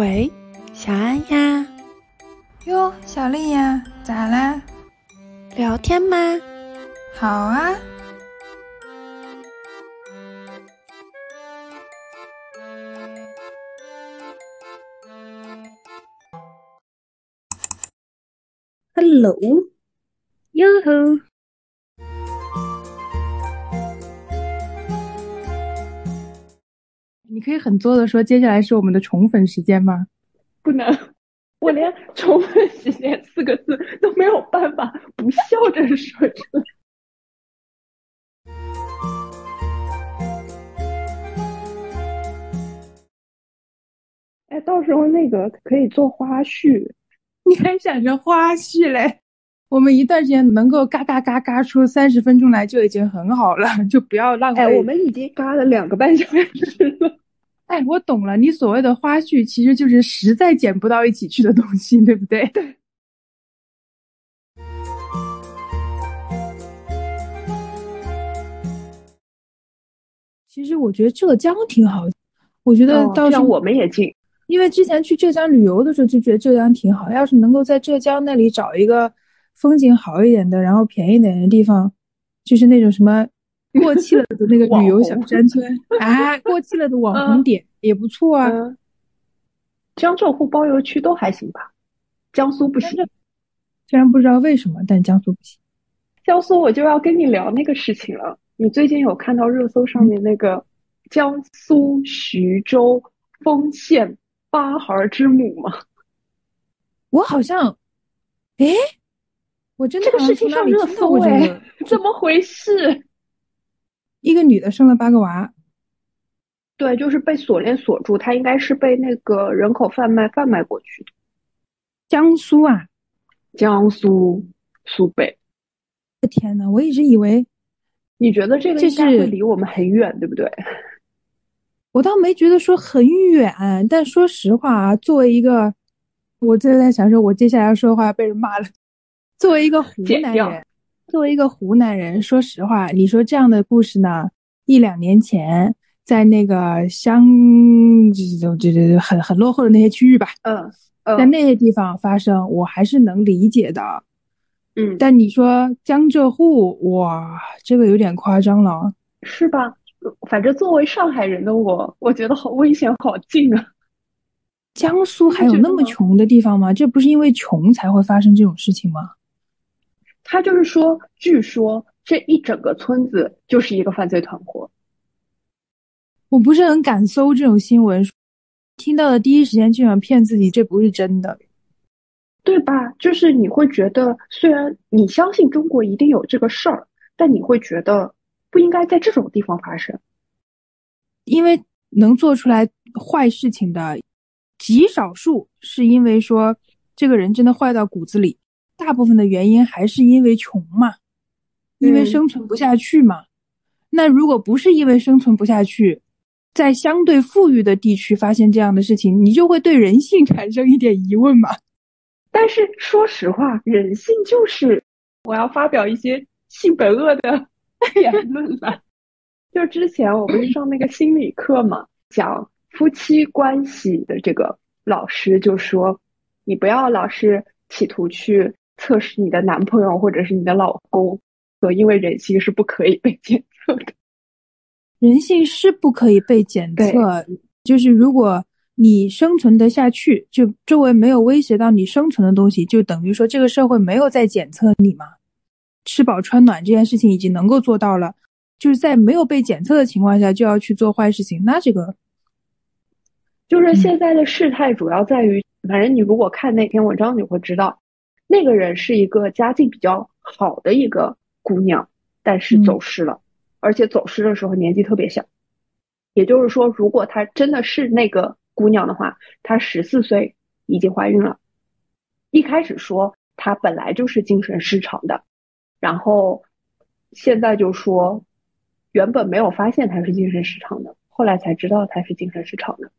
喂，小安呀。哟，小丽呀，咋啦？聊天吗？好啊。Hello，哟吼！你可以很作的说，接下来是我们的宠粉时间吗？不能，我连“宠粉时间”四个字都没有办法不笑着说出来。哎，到时候那个可以做花絮，你还想着花絮嘞？我们一段时间能够嘎嘎嘎嘎出三十分钟来就已经很好了，就不要浪费。哎，我们已经嘎了两个半小时了。哎，我懂了，你所谓的花絮其实就是实在剪不到一起去的东西，对不对？对。其实我觉得浙江挺好，我觉得到时候我们也近，因为之前去浙江旅游的时候就觉得浙江挺好。要是能够在浙江那里找一个风景好一点的，然后便宜点的地方，就是那种什么。过气了的那个旅游小山村，哎，过气了的网红点也不错啊。江浙沪包邮区都还行吧，江苏不行。虽然不知道为什么，但江苏不行。江苏我就要跟你聊那个事情了。你最近有看到热搜上面那个江苏徐州丰县八孩之母吗？我好像，哎，我真的这个事情上热搜哎，怎么回事？一个女的生了八个娃，对，就是被锁链锁住，她应该是被那个人口贩卖贩卖过去的。江苏啊，江苏苏北。天呐，我一直以为，你觉得这个应该会离我们很远，对不对？我倒没觉得说很远，但说实话啊，作为一个，我就在想说，我接下来要说的话被人骂了。作为一个湖南人。作为一个湖南人，说实话，你说这样的故事呢，一两年前在那个乡，就就就很很落后的那些区域吧，嗯，在那些地方发生，我还是能理解的，嗯。但你说江浙沪，哇，这个有点夸张了，是吧？反正作为上海人的我，我觉得好危险，好近啊。江苏还有那么穷的地方吗？这不是因为穷才会发生这种事情吗？他就是说，据说这一整个村子就是一个犯罪团伙。我不是很敢搜这种新闻，听到的第一时间就想骗自己，这不是真的，对吧？就是你会觉得，虽然你相信中国一定有这个事儿，但你会觉得不应该在这种地方发生，因为能做出来坏事情的极少数，是因为说这个人真的坏到骨子里。大部分的原因还是因为穷嘛，因为生存不下去嘛。那如果不是因为生存不下去，在相对富裕的地区发现这样的事情，你就会对人性产生一点疑问嘛。但是说实话，人性就是我要发表一些性本恶的 言论了。就之前我不是上那个心理课嘛，讲夫妻关系的这个老师就说，你不要老是企图去。测试你的男朋友或者是你的老公，说因为人性是不可以被检测的，人性是不可以被检测。就是如果你生存得下去，就周围没有威胁到你生存的东西，就等于说这个社会没有在检测你嘛。吃饱穿暖这件事情已经能够做到了，就是在没有被检测的情况下就要去做坏事情，那这个就是现在的事态主要在于，反正你如果看那篇文章，你会知道。那个人是一个家境比较好的一个姑娘，但是走失了，而且走失的时候年纪特别小。也就是说，如果她真的是那个姑娘的话，她十四岁已经怀孕了。一开始说她本来就是精神失常的，然后现在就说原本没有发现她是精神失常的，后来才知道她是精神失常的。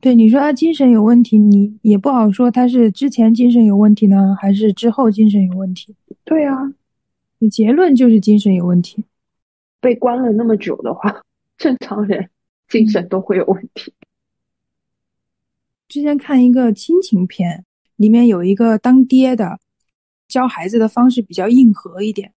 对你说他精神有问题，你也不好说他是之前精神有问题呢，还是之后精神有问题。对啊，结论就是精神有问题。被关了那么久的话，正常人精神都会有问题。之前看一个亲情片，里面有一个当爹的，教孩子的方式比较硬核一点，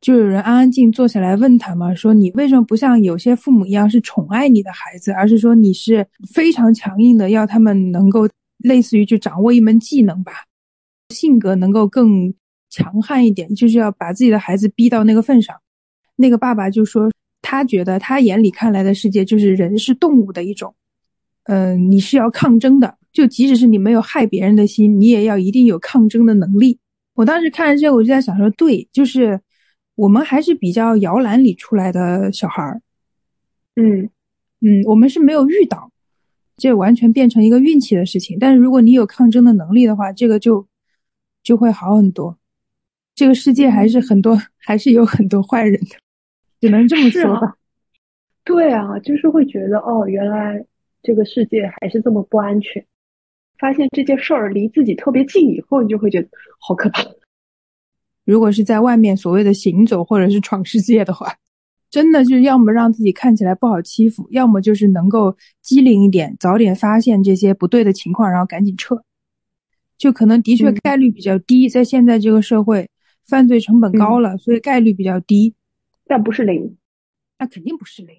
就有人安安静静坐下来问他嘛，说你为什么不像有些父母一样是宠爱你的孩子，而是说你是非常强硬的，要他们能够类似于就掌握一门技能吧，性格能够更强悍一点，就是要把自己的孩子逼到那个份上。那个爸爸就说，他觉得他眼里看来的世界就是人是动物的一种。嗯，你是要抗争的，就即使是你没有害别人的心，你也要一定有抗争的能力。我当时看了这个，我就在想说，对，就是我们还是比较摇篮里出来的小孩儿，嗯嗯，我们是没有遇到，这完全变成一个运气的事情。但是如果你有抗争的能力的话，这个就就会好很多。这个世界还是很多，还是有很多坏人的，只能这么说吧。对啊，就是会觉得哦，原来。这个世界还是这么不安全。发现这件事儿离自己特别近以后，你就会觉得好可怕。如果是在外面所谓的行走或者是闯世界的话，真的就是要么让自己看起来不好欺负，要么就是能够机灵一点，早点发现这些不对的情况，然后赶紧撤。就可能的确概率比较低，在现在这个社会，犯罪成本高了，所以概率比较低，但不是零。那肯定不是零。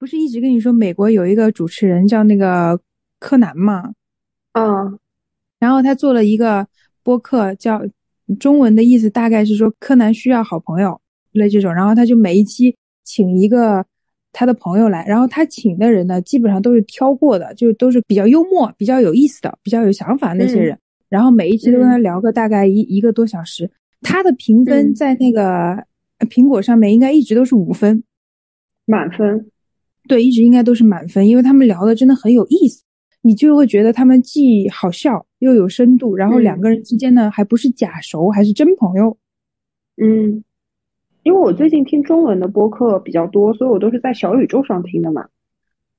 不是一直跟你说美国有一个主持人叫那个柯南吗？嗯，然后他做了一个播客，叫中文的意思大概是说柯南需要好朋友类这种，然后他就每一期请一个他的朋友来，然后他请的人呢基本上都是挑过的，就都是比较幽默、比较有意思的、比较有想法那些人，然后每一期都跟他聊个大概一一个多小时，他的评分在那个苹果上面应该一直都是五分，满分。对，一直应该都是满分，因为他们聊的真的很有意思，你就会觉得他们既好笑又有深度，然后两个人之间呢还不是假熟，还是真朋友。嗯，因为我最近听中文的播客比较多，所以我都是在小宇宙上听的嘛。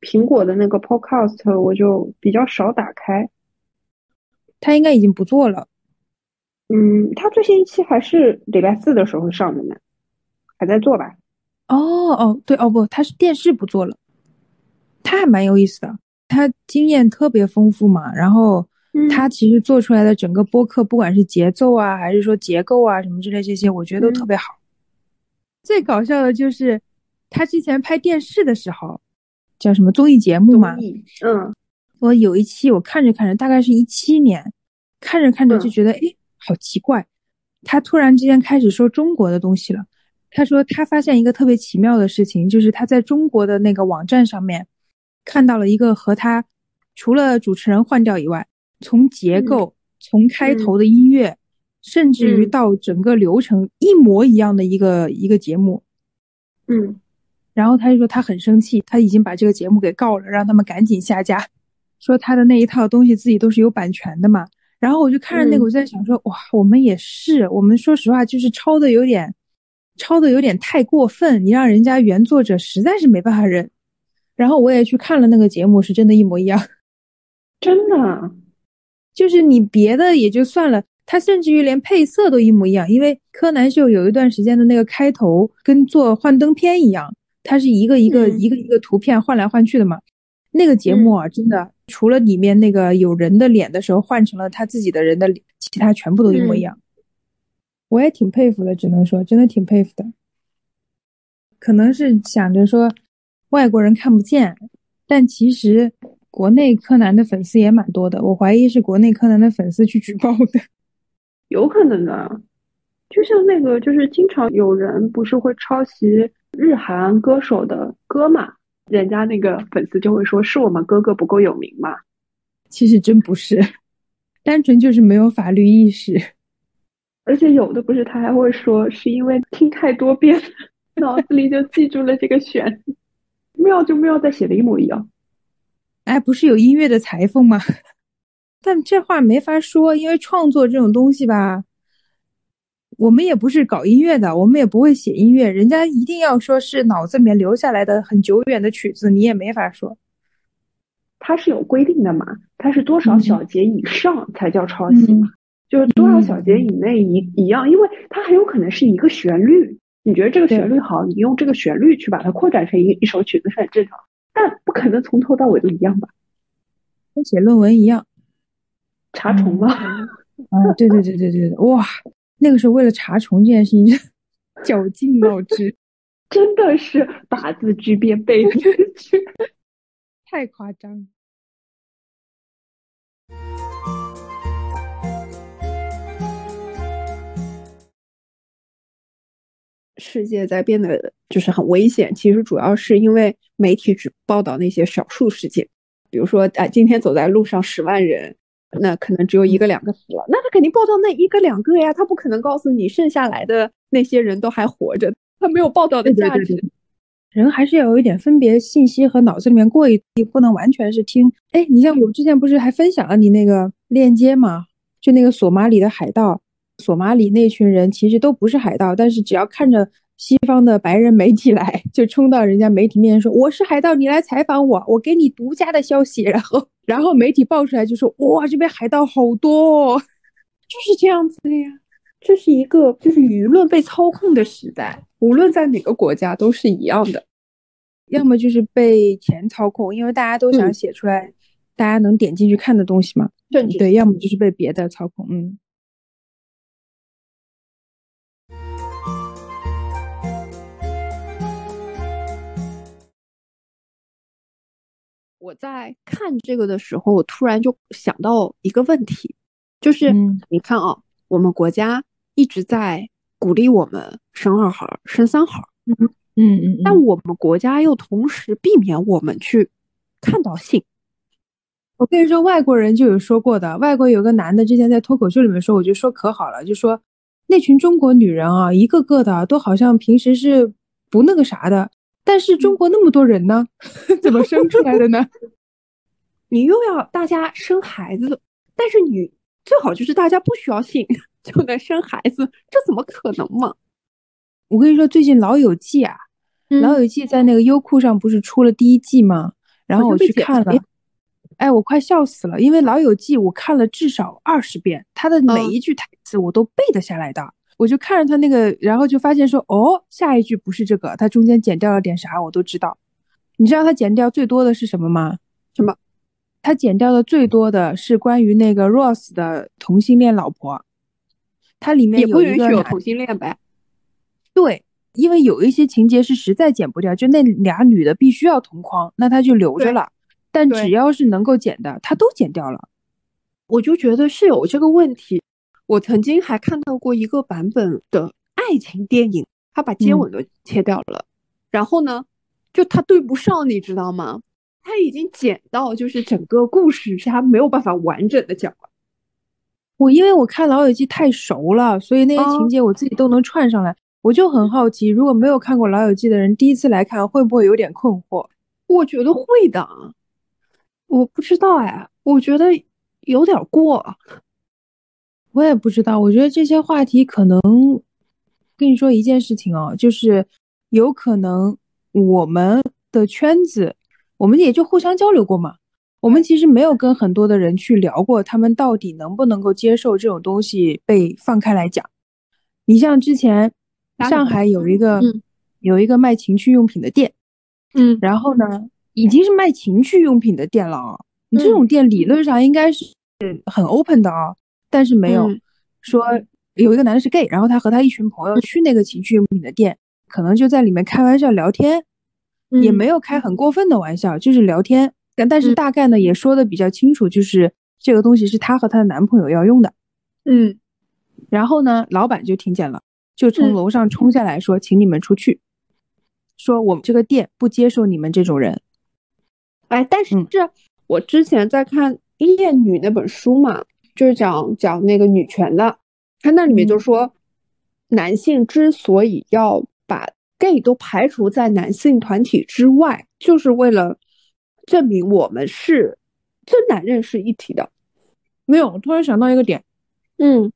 苹果的那个 Podcast 我就比较少打开。他应该已经不做了。嗯，他最新一期还是礼拜四的时候上的呢，还在做吧？哦哦，对哦不，他是电视不做了。他还蛮有意思的，他经验特别丰富嘛。然后他其实做出来的整个播客，不管是节奏啊，还是说结构啊什么之类这些，我觉得都特别好。最搞笑的就是他之前拍电视的时候，叫什么综艺节目嘛？嗯，我有一期我看着看着，大概是一七年，看着看着就觉得哎，好奇怪，他突然之间开始说中国的东西了。他说他发现一个特别奇妙的事情，就是他在中国的那个网站上面。看到了一个和他除了主持人换掉以外，从结构、从开头的音乐，甚至于到整个流程一模一样的一个一个节目。嗯，然后他就说他很生气，他已经把这个节目给告了，让他们赶紧下架，说他的那一套东西自己都是有版权的嘛。然后我就看着那个，我在想说，哇，我们也是，我们说实话就是抄的有点，抄的有点太过分，你让人家原作者实在是没办法忍。然后我也去看了那个节目，是真的一模一样，真的，就是你别的也就算了，他甚至于连配色都一模一样。因为柯南秀有一段时间的那个开头跟做幻灯片一样，它是一个一个一个一个图片换来换去的嘛。那个节目啊，真的除了里面那个有人的脸的时候换成了他自己的人的脸，其他全部都一模一样。我也挺佩服的，只能说真的挺佩服的。可能是想着说。外国人看不见，但其实国内柯南的粉丝也蛮多的。我怀疑是国内柯南的粉丝去举报的，有可能的。就像那个，就是经常有人不是会抄袭日韩歌手的歌嘛，人家那个粉丝就会说是我们哥哥不够有名嘛。其实真不是，单纯就是没有法律意识。而且有的不是，他还会说是因为听太多遍，脑子里就记住了这个旋律。妙就妙在写的一模一样，哎，不是有音乐的裁缝吗？但这话没法说，因为创作这种东西吧，我们也不是搞音乐的，我们也不会写音乐，人家一定要说是脑子里面留下来的很久远的曲子，你也没法说。它是有规定的嘛？它是多少小节以上才叫抄袭嘛？就是多少小节以内一一样，因为它很有可能是一个旋律，你觉得这个旋律好，你用这个旋律去把它扩展成一一首曲子是很正常，但不可能从头到尾都一样吧？跟写论文一样，查重吗？啊，对对对对对对，哇，那个时候为了查重这件事情，绞尽脑汁，真的是把字句变背字句，太夸张。世界在变得就是很危险，其实主要是因为媒体只报道那些少数事件，比如说，哎，今天走在路上十万人，那可能只有一个两个死了，那他肯定报道那一个两个呀，他不可能告诉你剩下来的那些人都还活着，他没有报道的价值。人还是要有一点分别信息和脑子里面过一，不能完全是听。哎，你像我之前不是还分享了你那个链接吗？就那个索马里的海盗。索马里那群人其实都不是海盗，但是只要看着西方的白人媒体来，就冲到人家媒体面前说：“我是海盗，你来采访我，我给你独家的消息。”然后，然后媒体爆出来就说：“哇，这边海盗好多，哦就是这样子的呀。”这是一个就是舆论被操控的时代，无论在哪个国家都是一样的，要么就是被钱操控，因为大家都想写出来大家能点进去看的东西嘛。对，要么就是被别的操控，嗯。我在看这个的时候，我突然就想到一个问题，就是你看啊，我们国家一直在鼓励我们生二孩、生三孩，嗯嗯，但我们国家又同时避免我们去看到性。我跟你说，外国人就有说过的，外国有个男的之前在脱口秀里面说，我就说可好了，就说那群中国女人啊，一个个的都好像平时是不那个啥的。但是中国那么多人呢，怎么生出来的呢？你又要大家生孩子，但是你最好就是大家不需要性 就能生孩子，这怎么可能嘛？我跟你说，最近《老友记》啊，《老友记》在那个优酷上不是出了第一季吗？然后我去看了，哎，我快笑死了，因为《老友记》我看了至少二十遍，他的每一句台词我都背得下来的。我就看着他那个，然后就发现说，哦，下一句不是这个，他中间剪掉了点啥，我都知道。你知道他剪掉最多的是什么吗？什么？他剪掉的最多的是关于那个 Ross 的同性恋老婆。它里面也不允许有同性恋呗。对，因为有一些情节是实在剪不掉，就那俩女的必须要同框，那他就留着了。但只要是能够剪的，他都剪掉了。我就觉得是有这个问题。我曾经还看到过一个版本的爱情电影，他把接吻都切掉了，然后呢，就他对不上，你知道吗？他已经剪到就是整个故事是他没有办法完整的讲了。我因为我看老友记太熟了，所以那些情节我自己都能串上来。我就很好奇，如果没有看过老友记的人第一次来看，会不会有点困惑？我觉得会的，我不知道哎，我觉得有点过。我也不知道，我觉得这些话题可能跟你说一件事情哦，就是有可能我们的圈子，我们也就互相交流过嘛。我们其实没有跟很多的人去聊过，他们到底能不能够接受这种东西被放开来讲。你像之前上海有一个有一个卖情趣用品的店，嗯，然后呢，已经是卖情趣用品的店了啊。你这种店理论上应该是很 open 的啊。但是没有说有一个男的是 gay，然后他和他一群朋友去那个情趣用品的店，可能就在里面开玩笑聊天，也没有开很过分的玩笑，就是聊天。但但是大概呢也说的比较清楚，就是这个东西是他和他的男朋友要用的。嗯，然后呢，老板就听见了，就从楼上冲下来说：“请你们出去，说我们这个店不接受你们这种人。”哎，但是这我之前在看《恋女》那本书嘛。就是讲讲那个女权的，他那里面就说，男性之所以要把 gay 都排除在男性团体之外，就是为了证明我们是真男人是一体的。没有，我突然想到一个点，嗯。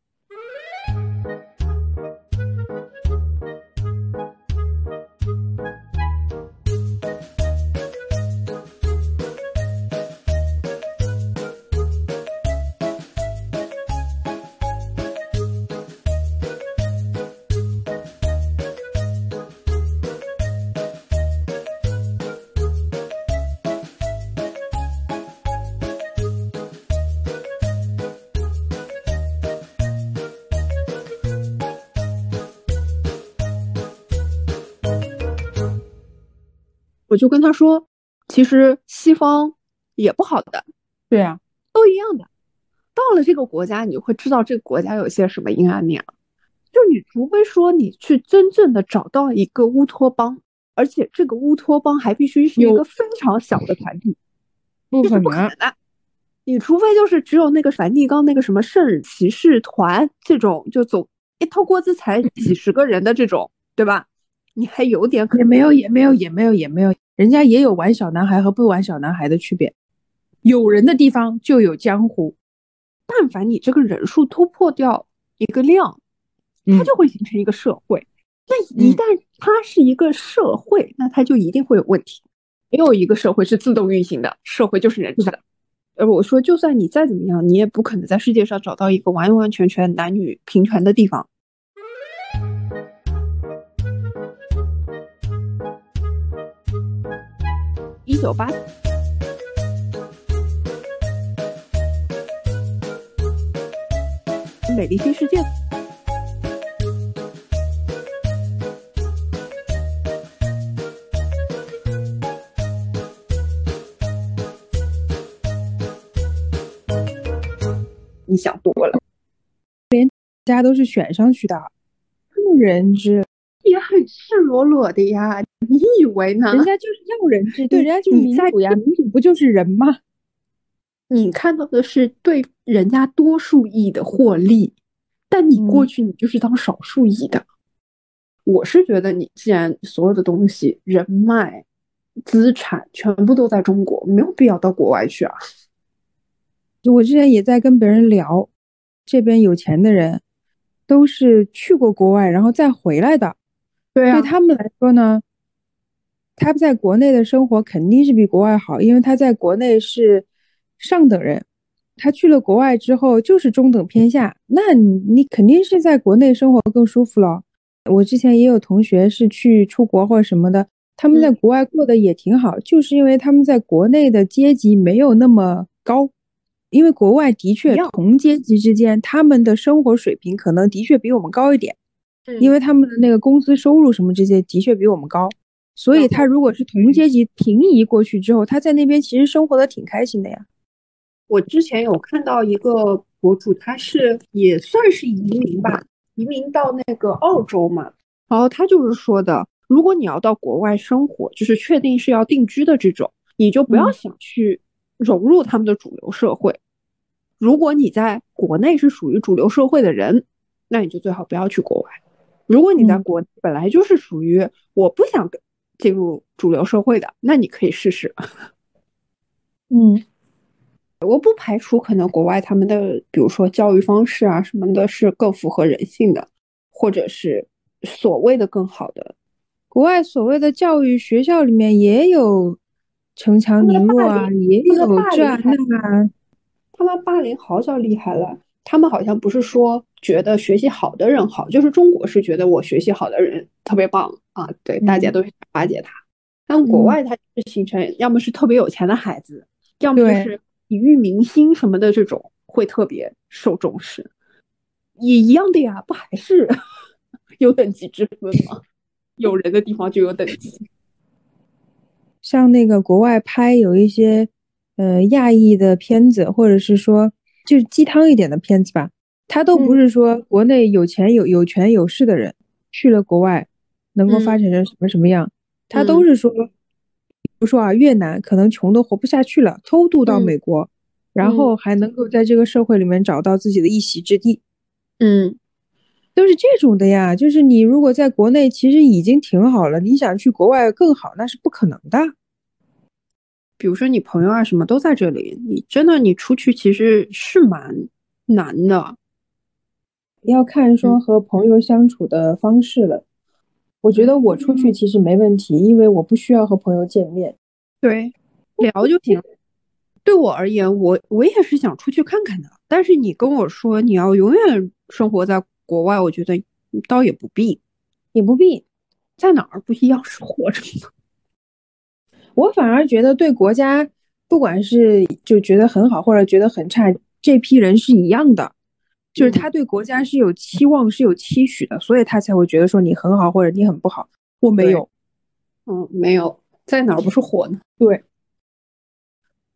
我就跟他说，其实西方也不好的，对啊，都一样的。到了这个国家，你就会知道这个国家有些什么阴暗面了。就你除非说你去真正的找到一个乌托邦，而且这个乌托邦还必须是一个非常小的团体，不可能。你除非就是只有那个梵蒂冈那个什么圣骑士团这种，就总一套锅子才几十个人的这种，对吧？你还有点可能。也没有，也没有，也没有，也没有，人家也有玩小男孩和不玩小男孩的区别。有人的地方就有江湖，但凡你这个人数突破掉一个量，它嗯就会形成一个社会。那一嗯旦它是一个社会，那它就一定会有问题。没有一个社会是自动运行的，社会就是人治的。而我说，就算你再怎么样，你也不可能在世界上找到一个完完全全男女平权的地方。一九八美丽新世界。你想多了，大家都是选上去的，不人治，也很赤裸裸的呀。你以为呢？人家就是要人治，对，人家就是民主呀，民主不就是人吗？你看到的是对人家多数裔的获利，但你过嗯去你就是当少数裔的。我是觉得你既然所有的东西、人脉、资产全部都在中国，没有必要到国外去啊。我之前也在跟别人聊，这边有钱的人都是去过国外然后再回来的，对对他们来说呢，他在国内的生活肯定是比国外好，因为他在国内是上等人，他去了国外之后就是中等偏下，那你你肯定是在国内生活更舒服了。我之前也有同学是去出国或者什么的，他们在嗯国外过得也挺好，就是因为他们在国内的阶级没有那么高。因为国外的确同阶级之间，他们的生活水平可能的确比我们高一点，因为他们的那个工资收入什么这些的确比我们高，所以他如果是同阶级平移过去之后，他在那边其实生活的挺开心的呀。我之前有看到一个博主，他是也算是移民吧，移民到那个澳洲嘛，然后他就是说的，如果你要到国外生活，就是确定是要定居的这种，你就不要嗯想去融入他们的主流社会。如果你在国内是属于主流社会的人，那你就最好不要去国外。如果你在嗯国内本来就是属于我不想进入主流社会的，那你可以试试。嗯，我不排除可能国外他们的，比如说教育方式啊什么的，是更符合人性的，或者是所谓的更好的。国外所谓的教育学校里面也有城强凌弱啊，也有这啊那啊。他们霸凌好叫厉害了，他们好像不是说觉得学习好的人好，就是中国是觉得我学习好的人特别棒啊，对，大家嗯都想巴结他。但国嗯外它是形成，要么是特别有钱的孩子，要么就是体育明星什么的这种会特别受重视，也一样的呀，不还是 有等级之分吗？有人的地方就有等级。像那个国外拍有一些呃亚裔的片子，或者是说就是鸡汤一点的片子吧，他都不嗯是说国内有钱有有权有势的人去了国外能够发嗯展成什么什么样，他都嗯是说，比如说啊越南可能穷的活不下去了，偷渡到嗯美国，然嗯后还能够在这个社会里面找到自己的一席之地。嗯，都是这种的呀，就是你如果在国内其实已经挺好了，你想去国外更好，那是不可能的。比如说你朋友啊什么都在这里，你真的你出去其实是蛮难的。要看说嗯和朋友相处的方式了。我觉得我出去其实没问题，因为我不需要和朋友见面。对，聊就行。对我而言，我我也是想出去看看的。但是你跟我说你要永远生活在国外，我觉得倒也不必，也不必。在哪儿不一样是活着吗？我反而觉得对国家，不管是就觉得很好或者觉得很差，这批人是一样的，就是他对国家是有期望、是有期许的，所以他才会觉得说你很好或者你很不好。我没有，嗯，没有，在哪儿不是火呢？对，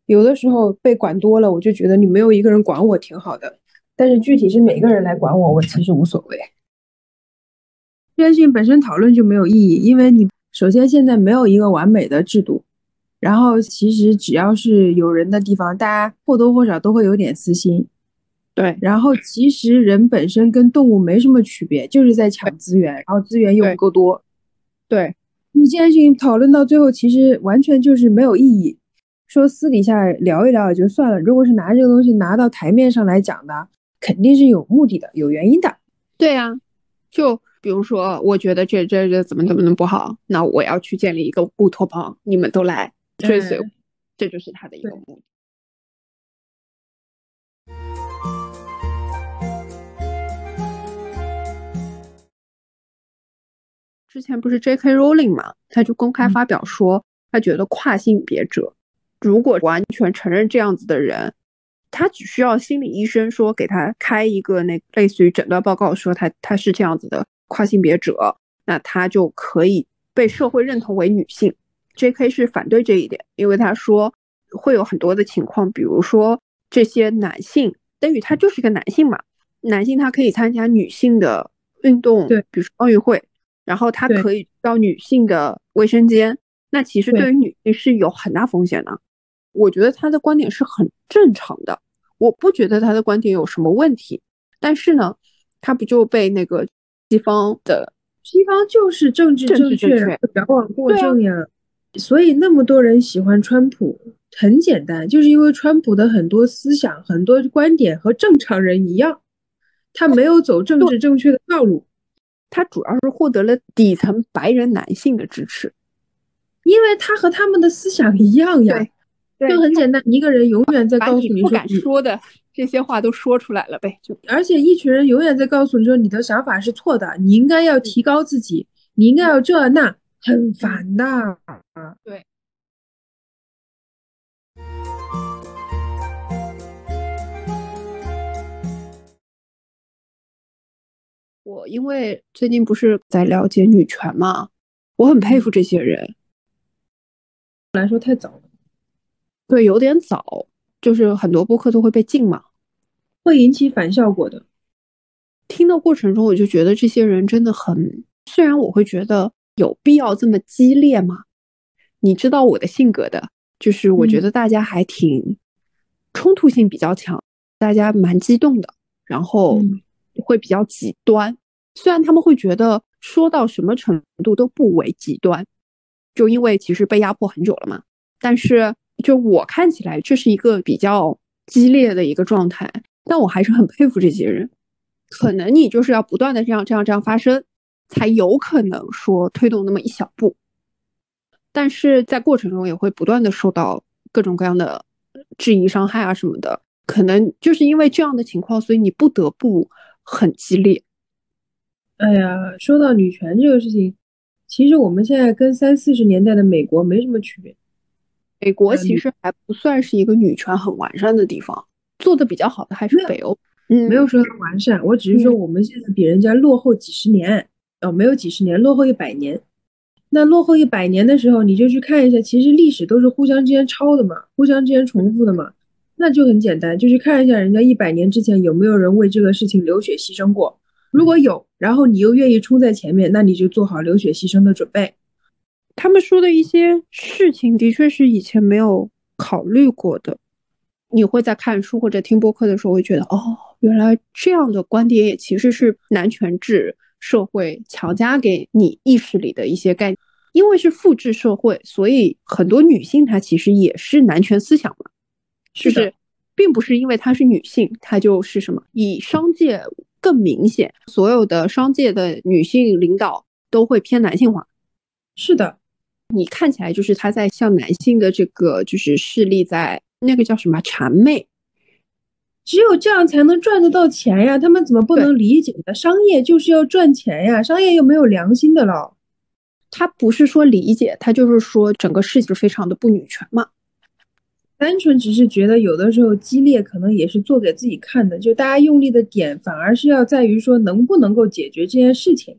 有的时候被管多了，我就觉得你没有一个人管我挺好的。但是具体是哪个人来管我，我其实无所谓。这件事情本身讨论就没有意义，因为你首先现在没有一个完美的制度，然后其实只要是有人的地方，大家或多或少都会有点私心。对，然后其实人本身跟动物没什么区别，就是在抢资源，然后资源又不够多。对，你这件事情讨论到最后，其实完全就是没有意义。说私底下聊一聊也就算了，如果是拿这个东西拿到台面上来讲的，肯定是有目的的，有原因的。对呀，就比如说，我觉得这这这怎么怎么能不好，那我要去建立一个乌托邦，你们都来追随我，这就是他的一个目的。之前不是 J.K. Rowling 嘛，他就公开发表说，他觉得跨性别者如果完全承认这样子的人，他只需要心理医生说给他开一个那类似于诊断报告，说他他是这样子的跨性别者，那他就可以被社会认同为女性。J.K. 是反对这一点，因为他说会有很多的情况，比如说这些男性等于他就是一个男性嘛，男性他可以参加女性的运动，对，比如说奥运会。然后他可以到女性的卫生间，那其实对于女性是有很大风险的。我觉得他的观点是很正常的，我不觉得他的观点有什么问题。但是呢，他不就被那个西方的西方就是政治正确，矫枉过正呀。所以那么多人喜欢川普，很简单，就是因为川普的很多思想、很多观点和正常人一样，他没有走政治正确的道路。他主要是获得了底层白人男性的支持，因为他和他们的思想一样呀。就很简单，一个人永远在告诉你不敢说的这些话都说出来了呗。就而且一群人永远在告诉你说你的想法是错的，你应该要提高自己，你应该要这那，很烦的。对。我因为最近不是在了解女权嘛，我很佩服这些人。来说太早了，对，有点早，就是很多播客都会被禁嘛，会引起反效果的。听的过程中，我就觉得这些人真的很，虽然我会觉得有必要这么激烈吗？你知道我的性格的，就是我觉得大家还挺冲突性比较强，大家蛮激动的，然后。会比较极端，虽然他们会觉得说到什么程度都不为极端，就因为其实被压迫很久了嘛。但是就我看起来，这是一个比较激烈的一个状态。但我还是很佩服这些人，可能你就是要不断的这样这样这样发生，才有可能说推动那么一小步。但是在过程中也会不断的受到各种各样的质疑、伤害啊什么的。可能就是因为这样的情况，所以你不得不。很激烈。哎呀，说到女权这个事情，其实我们现在跟三四十年代的美国没什么区别。美国其实还不算是一个女权很完善的地方，做的比较好的还是北欧。嗯，没有说它完善，我只是说我们现在比人家落后几十年。哦，没有几十年，落后一百年。那落后一百年的时候，你就去看一下，其实历史都是互相之间抄的嘛，互相之间重复的嘛。那就很简单，就是看一下人家一百年之前有没有人为这个事情流血牺牲过。如果有，然后你又愿意冲在前面，那你就做好流血牺牲的准备。他们说的一些事情，的确是以前没有考虑过的。你会在看书或者听播客的时候，会觉得哦，原来这样的观点也其实是男权制社会强加给你意识里的一些概念。因为是复制社会，所以很多女性她其实也是男权思想嘛。就是，并不是因为她是女性，她就是什么。以商界更明显，所有的商界的女性领导都会偏男性化。是的，你看起来就是她在向男性的这个就是势力在那个叫什么谄媚。只有这样才能赚得到钱呀！他们怎么不能理解呢？商业就是要赚钱呀，商业又没有良心的了。他不是说理解，他就是说整个事情非常的不女权嘛。单纯只是觉得有的时候激烈，可能也是做给自己看的。就大家用力的点，反而是要在于说能不能够解决这件事情。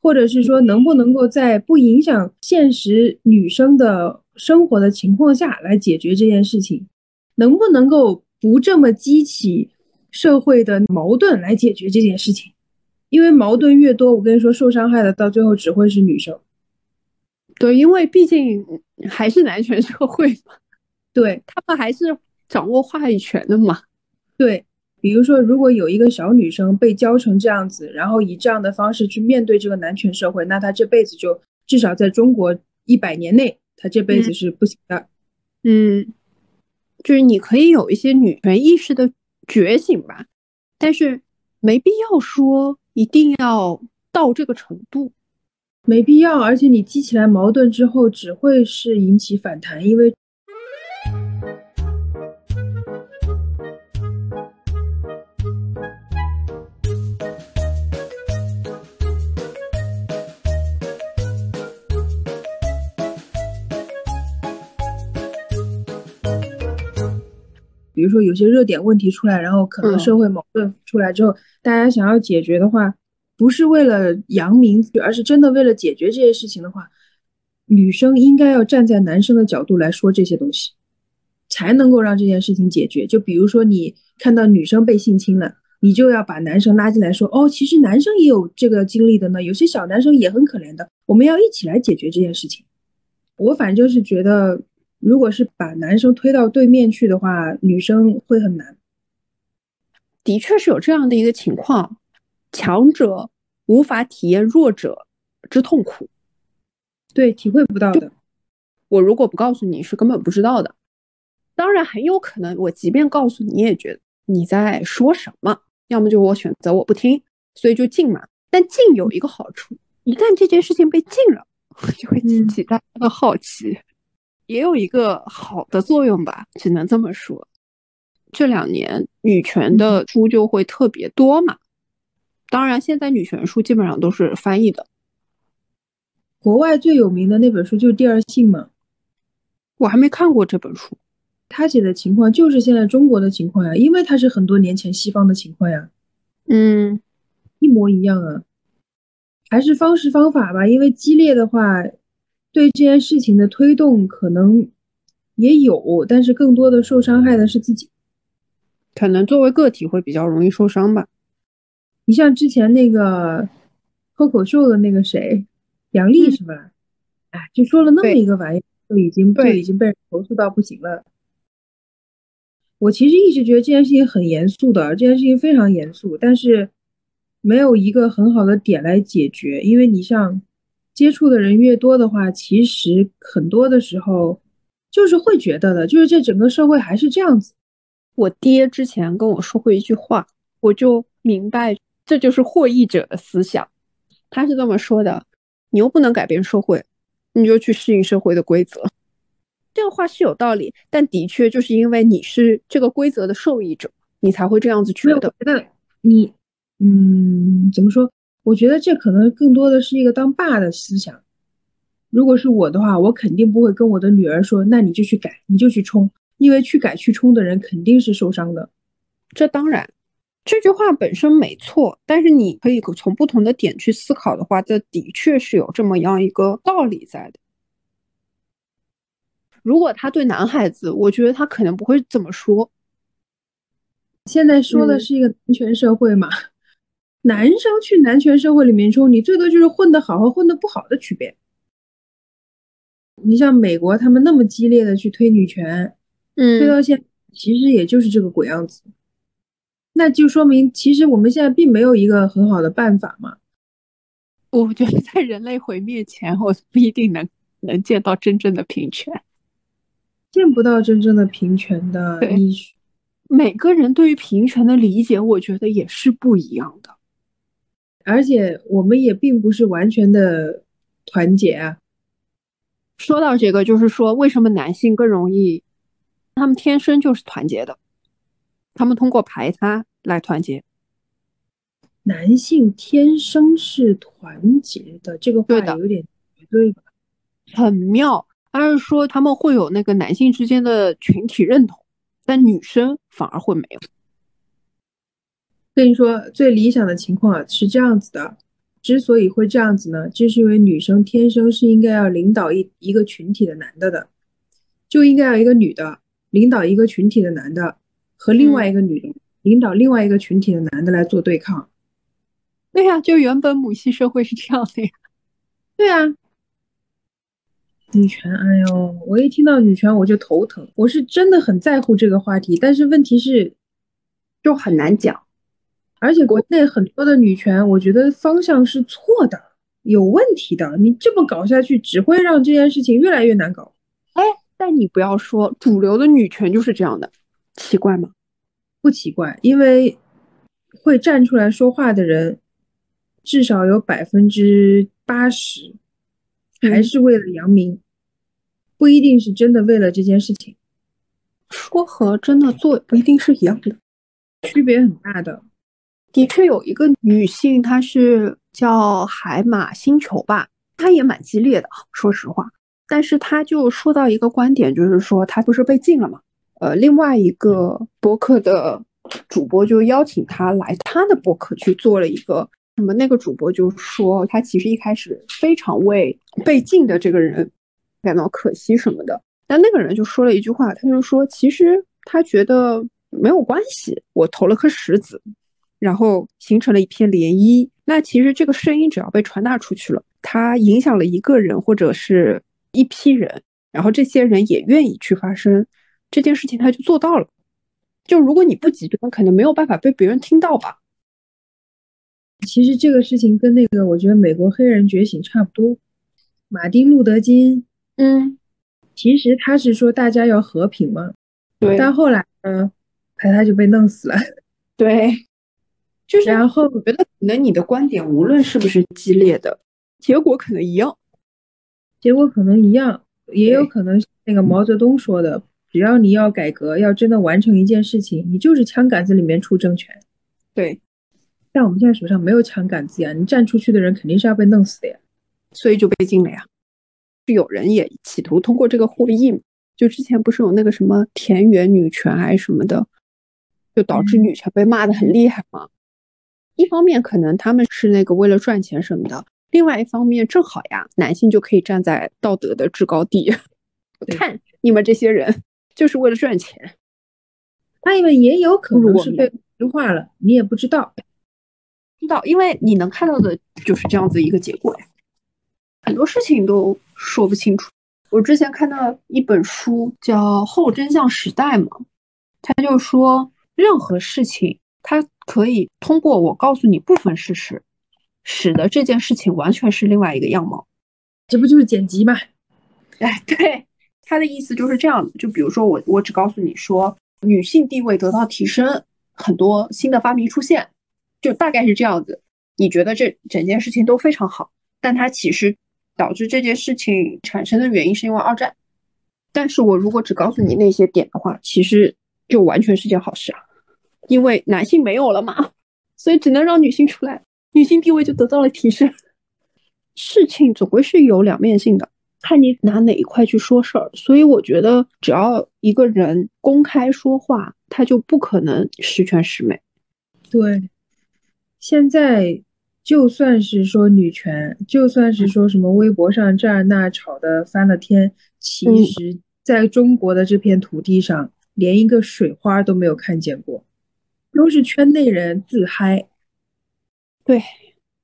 或者是说能不能够在不影响现实女生的生活的情况下来解决这件事情，能不能够不这么激起社会的矛盾来解决这件事情？因为矛盾越多，我跟你说，受伤害的到最后只会是女生。对，因为毕竟还是男权社会嘛，对他们还是掌握话语权的嘛。对，比如说，如果有一个小女生被教成这样子，然后以这样的方式去面对这个男权社会，那她这辈子就至少在中国一百年内，她这辈子是不行的。嗯，就是你可以有一些女权意识的觉醒吧，但是没必要说一定要到这个程度。没必要，而且你激起来矛盾之后，只会是引起反弹，因为。比如说有些热点问题出来，然后可能社会矛盾出来之后，大家想要解决的话，不是为了扬名，而是真的为了解决这些事情的话，女生应该要站在男生的角度来说这些东西，才能够让这件事情解决。就比如说你看到女生被性侵了，你就要把男生拉进来说，哦，其实男生也有这个经历的呢，有些小男生也很可怜的，我们要一起来解决这件事情。我反正就是觉得。如果是把男生推到对面去的话，女生会很难。的确是有这样的一个情况，强者无法体验弱者之痛苦，对，体会不到的。我如果不告诉你是根本不知道的。当然很有可能，我即便告诉你也觉得你在说什么，要么就我选择我不听，所以就禁嘛。但禁有一个好处，一旦这件事情被禁了，就会激起大家的好奇。也有一个好的作用吧，只能这么说。这两年女权的书就会特别多嘛。当然，现在女权书基本上都是翻译的。国外最有名的那本书就是《第二性》嘛。我还没看过这本书。他写的情况就是现在中国的情况呀，因为他是很多年前西方的情况呀。嗯，一模一样啊。还是方式方法吧，因为激烈的话。对这件事情的推动可能也有，但是更多的受伤害的是自己。可能作为个体会比较容易受伤吧。你像之前那个脱口秀的那个谁，杨笠是吧？哎，就说了那么一个玩意，就已经就已经被人投诉到不行了。我其实一直觉得这件事情很严肃的，这件事情非常严肃，但是没有一个很好的点来解决，因为你像。接触的人越多的话，其实很多的时候就是会觉得的，就是这整个社会还是这样子。我爹之前跟我说过一句话，我就明白这就是获益者的思想。他是这么说的：“你又不能改变社会，你就去适应社会的规则。”这个话是有道理，但的确就是因为你是这个规则的受益者，你才会这样子觉得。觉得你，嗯，怎么说？我觉得这可能更多的是一个当爸的思想。如果是我的话，我肯定不会跟我的女儿说：“那你就去改，你就去冲。”因为去改去冲的人肯定是受伤的。这当然，这句话本身没错，但是你可以从不同的点去思考的话，这的确是有这么样一个道理在的。如果他对男孩子，我觉得他可能不会这么说。现在说的是一个男权社会嘛？男生去男权社会里面冲，你最多就是混得好和混得不好的区别。你像美国，他们那么激烈的去推女权，嗯，推到现其实也就是这个鬼样子。那就说明，其实我们现在并没有一个很好的办法嘛。我觉得在人类毁灭前，我不一定能能见到真正的平权，见不到真正的平权的。你每个人对于平权的理解，我觉得也是不一样的。而且我们也并不是完全的团结啊。说到这个，就是说，为什么男性更容易？他们天生就是团结的，他们通过排他来团结。男性天生是团结的，这个话有点绝对吧？很妙，而是说他们会有那个男性之间的群体认同，但女生反而会没有。跟你说，最理想的情况啊是这样子的：之所以会这样子呢，就是因为女生天生是应该要领导一一个群体的男的的，就应该要一个女的领导一个群体的男的，和另外一个女的领导另外一个群体的男的来做对抗。对呀，就原本母系社会是这样的呀。对啊，女权，哎呦，我一听到女权我就头疼。我是真的很在乎这个话题，但是问题是，就很难讲。而且国内很多的女权，我觉得方向是错的，有问题的。你这么搞下去，只会让这件事情越来越难搞。哎，但你不要说主流的女权就是这样的，奇怪吗？不奇怪，因为会站出来说话的人。至少有百分之八十还是为了扬名，不一定是真的为了这件事情。说和真的做不一定是一样的，区别很大的。的确有一个女性，她是叫海马星球吧，她也蛮激烈的，说实话。但是她就说到一个观点，就是说她不是被禁了嘛？呃，另外一个博客的主播就邀请她来他的博客去做了一个。什么？那个主播就说，他其实一开始非常为被禁的这个人感到可惜什么的。但那个人就说了一句话，他就说，其实他觉得没有关系，我投了颗石子，然后形成了一片涟漪。那其实这个声音只要被传达出去了，它影响了一个人或者是一批人，然后这些人也愿意去发声，这件事情他就做到了。就如果你不极端，可能没有办法被别人听到吧。其实这个事情跟那个，我觉得美国黑人觉醒差不多。马丁路德金，嗯，其实他是说大家要和平嘛，对。但后来呢，他他就被弄死了。对，就是然后我觉得可能你的观点无论是不是激烈的，结果可能一样，结果可能一样，也有可能那个毛泽东说的，只要你要改革，要真的完成一件事情，你就是枪杆子里面出政权。对。但我们现在手上没有枪杆子呀，你站出去的人肯定是要被弄死的呀，所以就被禁了呀。是有人也企图通过这个获益，就之前不是有那个什么田园女权还是什么的，就导致女权被骂的很厉害嘛。一方面可能他们是那个为了赚钱什么的，另外一方面正好呀，男性就可以站在道德的制高地，看你们这些人就是为了赚钱。他们也有可能是被污化了，你也不知道。知道，因为你能看到的就是这样子一个结果呀，很多事情都说不清楚。我之前看到一本书叫《后真相时代》嘛，他就说任何事情，它可以通过我告诉你部分事实，使得这件事情完全是另外一个样貌。这不就是剪辑吗？哎，对，他的意思就是这样子。就比如说我，我只告诉你说，女性地位得到提升，很多新的发明出现。就大概是这样子，你觉得这整件事情都非常好，但它其实导致这件事情产生的原因是因为二战。但是我如果只告诉你那些点的话，其实就完全是件好事啊，因为男性没有了嘛，所以只能让女性出来，女性地位就得到了提升。事情总归是有两面性的，看你拿哪一块去说事儿。所以我觉得，只要一个人公开说话，他就不可能十全十美。对。现在就算是说女权，就算是说什么微博上这儿那吵的翻了天，其实在中国的这片土地上，连一个水花都没有看见过，都是圈内人自嗨。对，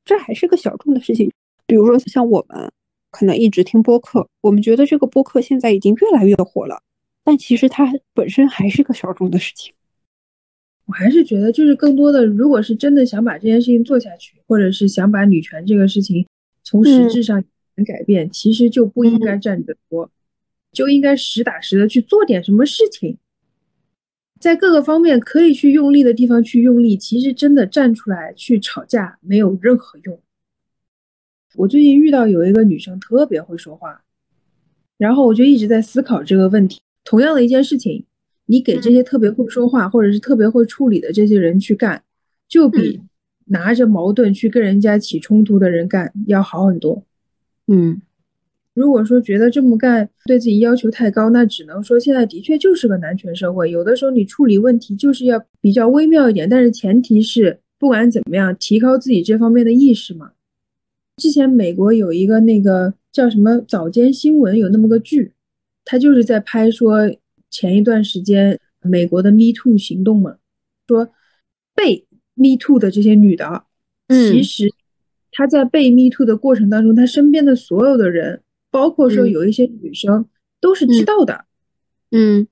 这还是个小众的事情。比如说像我们，可能一直听播客，我们觉得这个播客现在已经越来越火了，但其实它本身还是个小众的事情。我还是觉得，就是更多的，如果是真的想把这件事情做下去，或者是想把女权这个事情从实质上改变，其实就不应该站着说，就应该实打实的去做点什么事情，在各个方面可以去用力的地方去用力。其实真的站出来去吵架没有任何用。我最近遇到有一个女生特别会说话，然后我就一直在思考这个问题，同样的一件事情。你给这些特别会说话或者是特别会处理的这些人去干，就比拿着矛盾去跟人家起冲突的人干要好很多。嗯，如果说觉得这么干对自己要求太高，那只能说现在的确就是个男权社会。有的时候你处理问题就是要比较微妙一点，但是前提是不管怎么样提高自己这方面的意识嘛。之前美国有一个那个叫什么早间新闻，有那么个剧，他就是在拍说前一段时间美国的 Me Too 行动嘛，说被 Me Too 的这些女的，其实她在被 Me Too 的过程当中，她身边的所有的人，包括说有一些女生都是知道的，嗯。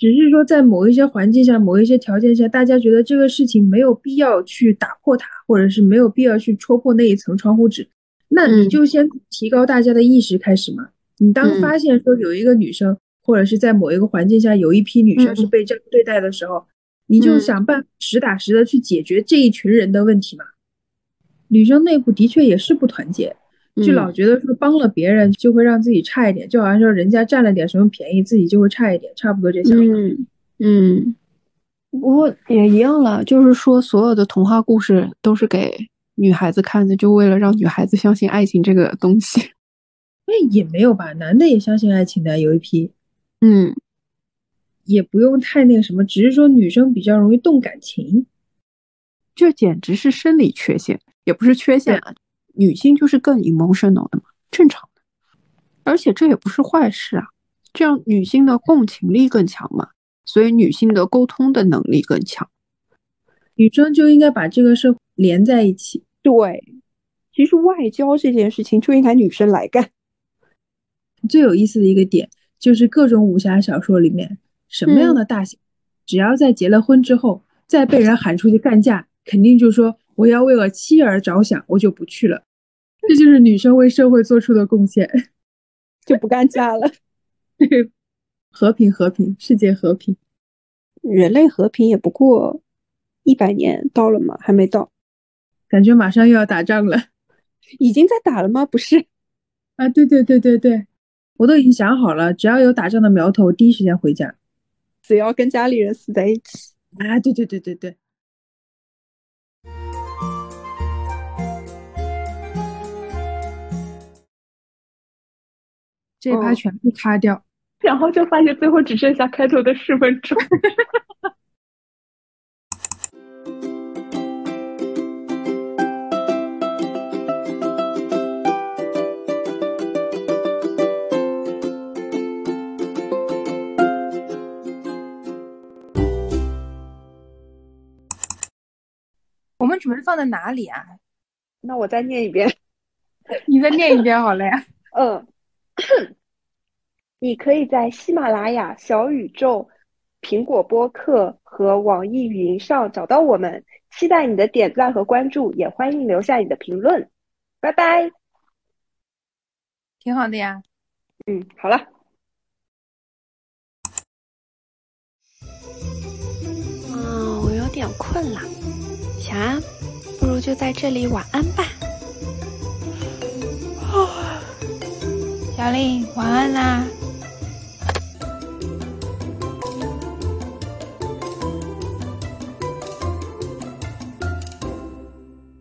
只是说，在某一些环境下、某一些条件下，大家觉得这个事情没有必要去打破它，或者是没有必要去戳破那一层窗户纸。那你就先提高大家的意识开始嘛。你当发现说有一个女生，或者是在某一个环境下有一批女生是被这样对待的时候，你就想办法实打实的去解决这一群人的问题嘛。女生内部的确也是不团结。就老觉得说帮了别人就会让自己差一点，就好像说人家占了点什么便宜，自己就会差一点，差不多这想法。嗯嗯，不过也一样了，就是说所有的童话故事都是给女孩子看的，就为了让女孩子相信爱情这个东西。那也没有吧，男的也相信爱情的有一批。嗯，也不用太那个什么，只是说女生比较容易动感情，这简直是生理缺陷，也不是缺陷啊。女性就是更 emotional 的嘛，正常的，而且这也不是坏事啊，这样女性的共情力更强嘛，所以女性的沟通的能力更强，女生就应该把这个事连在一起。对，其实外交这件事情就应该女生来干。最有意思的一个点就是各种武侠小说里面，什么样的大侠，只要在结了婚之后再被人喊出去干架，肯定就说。我要为了妻儿着想，我就不去了。这就是女生为社会做出的贡献，就不干架了。和平，和平，世界和平，人类和平也不过一百年到了吗？还没到，感觉马上又要打仗了。已经在打了吗？不是啊，对对对对对，我都已经想好了，只要有打仗的苗头，第一时间回家，只要跟家里人死在一起啊！对对对对对。这一趴全部卡掉，然后就发现最后只剩下开头的十分钟。我们准备放在哪里啊？那我再念一遍，你再念一遍好了呀。嗯。你可以在喜马拉雅、小宇宙、苹果播客和网易云上找到我们。期待你的点赞和关注，也欢迎留下你的评论。拜拜。挺好的呀。嗯，好了。啊，我有点困了。小安，不如就在这里晚安吧。小丽，晚安啦。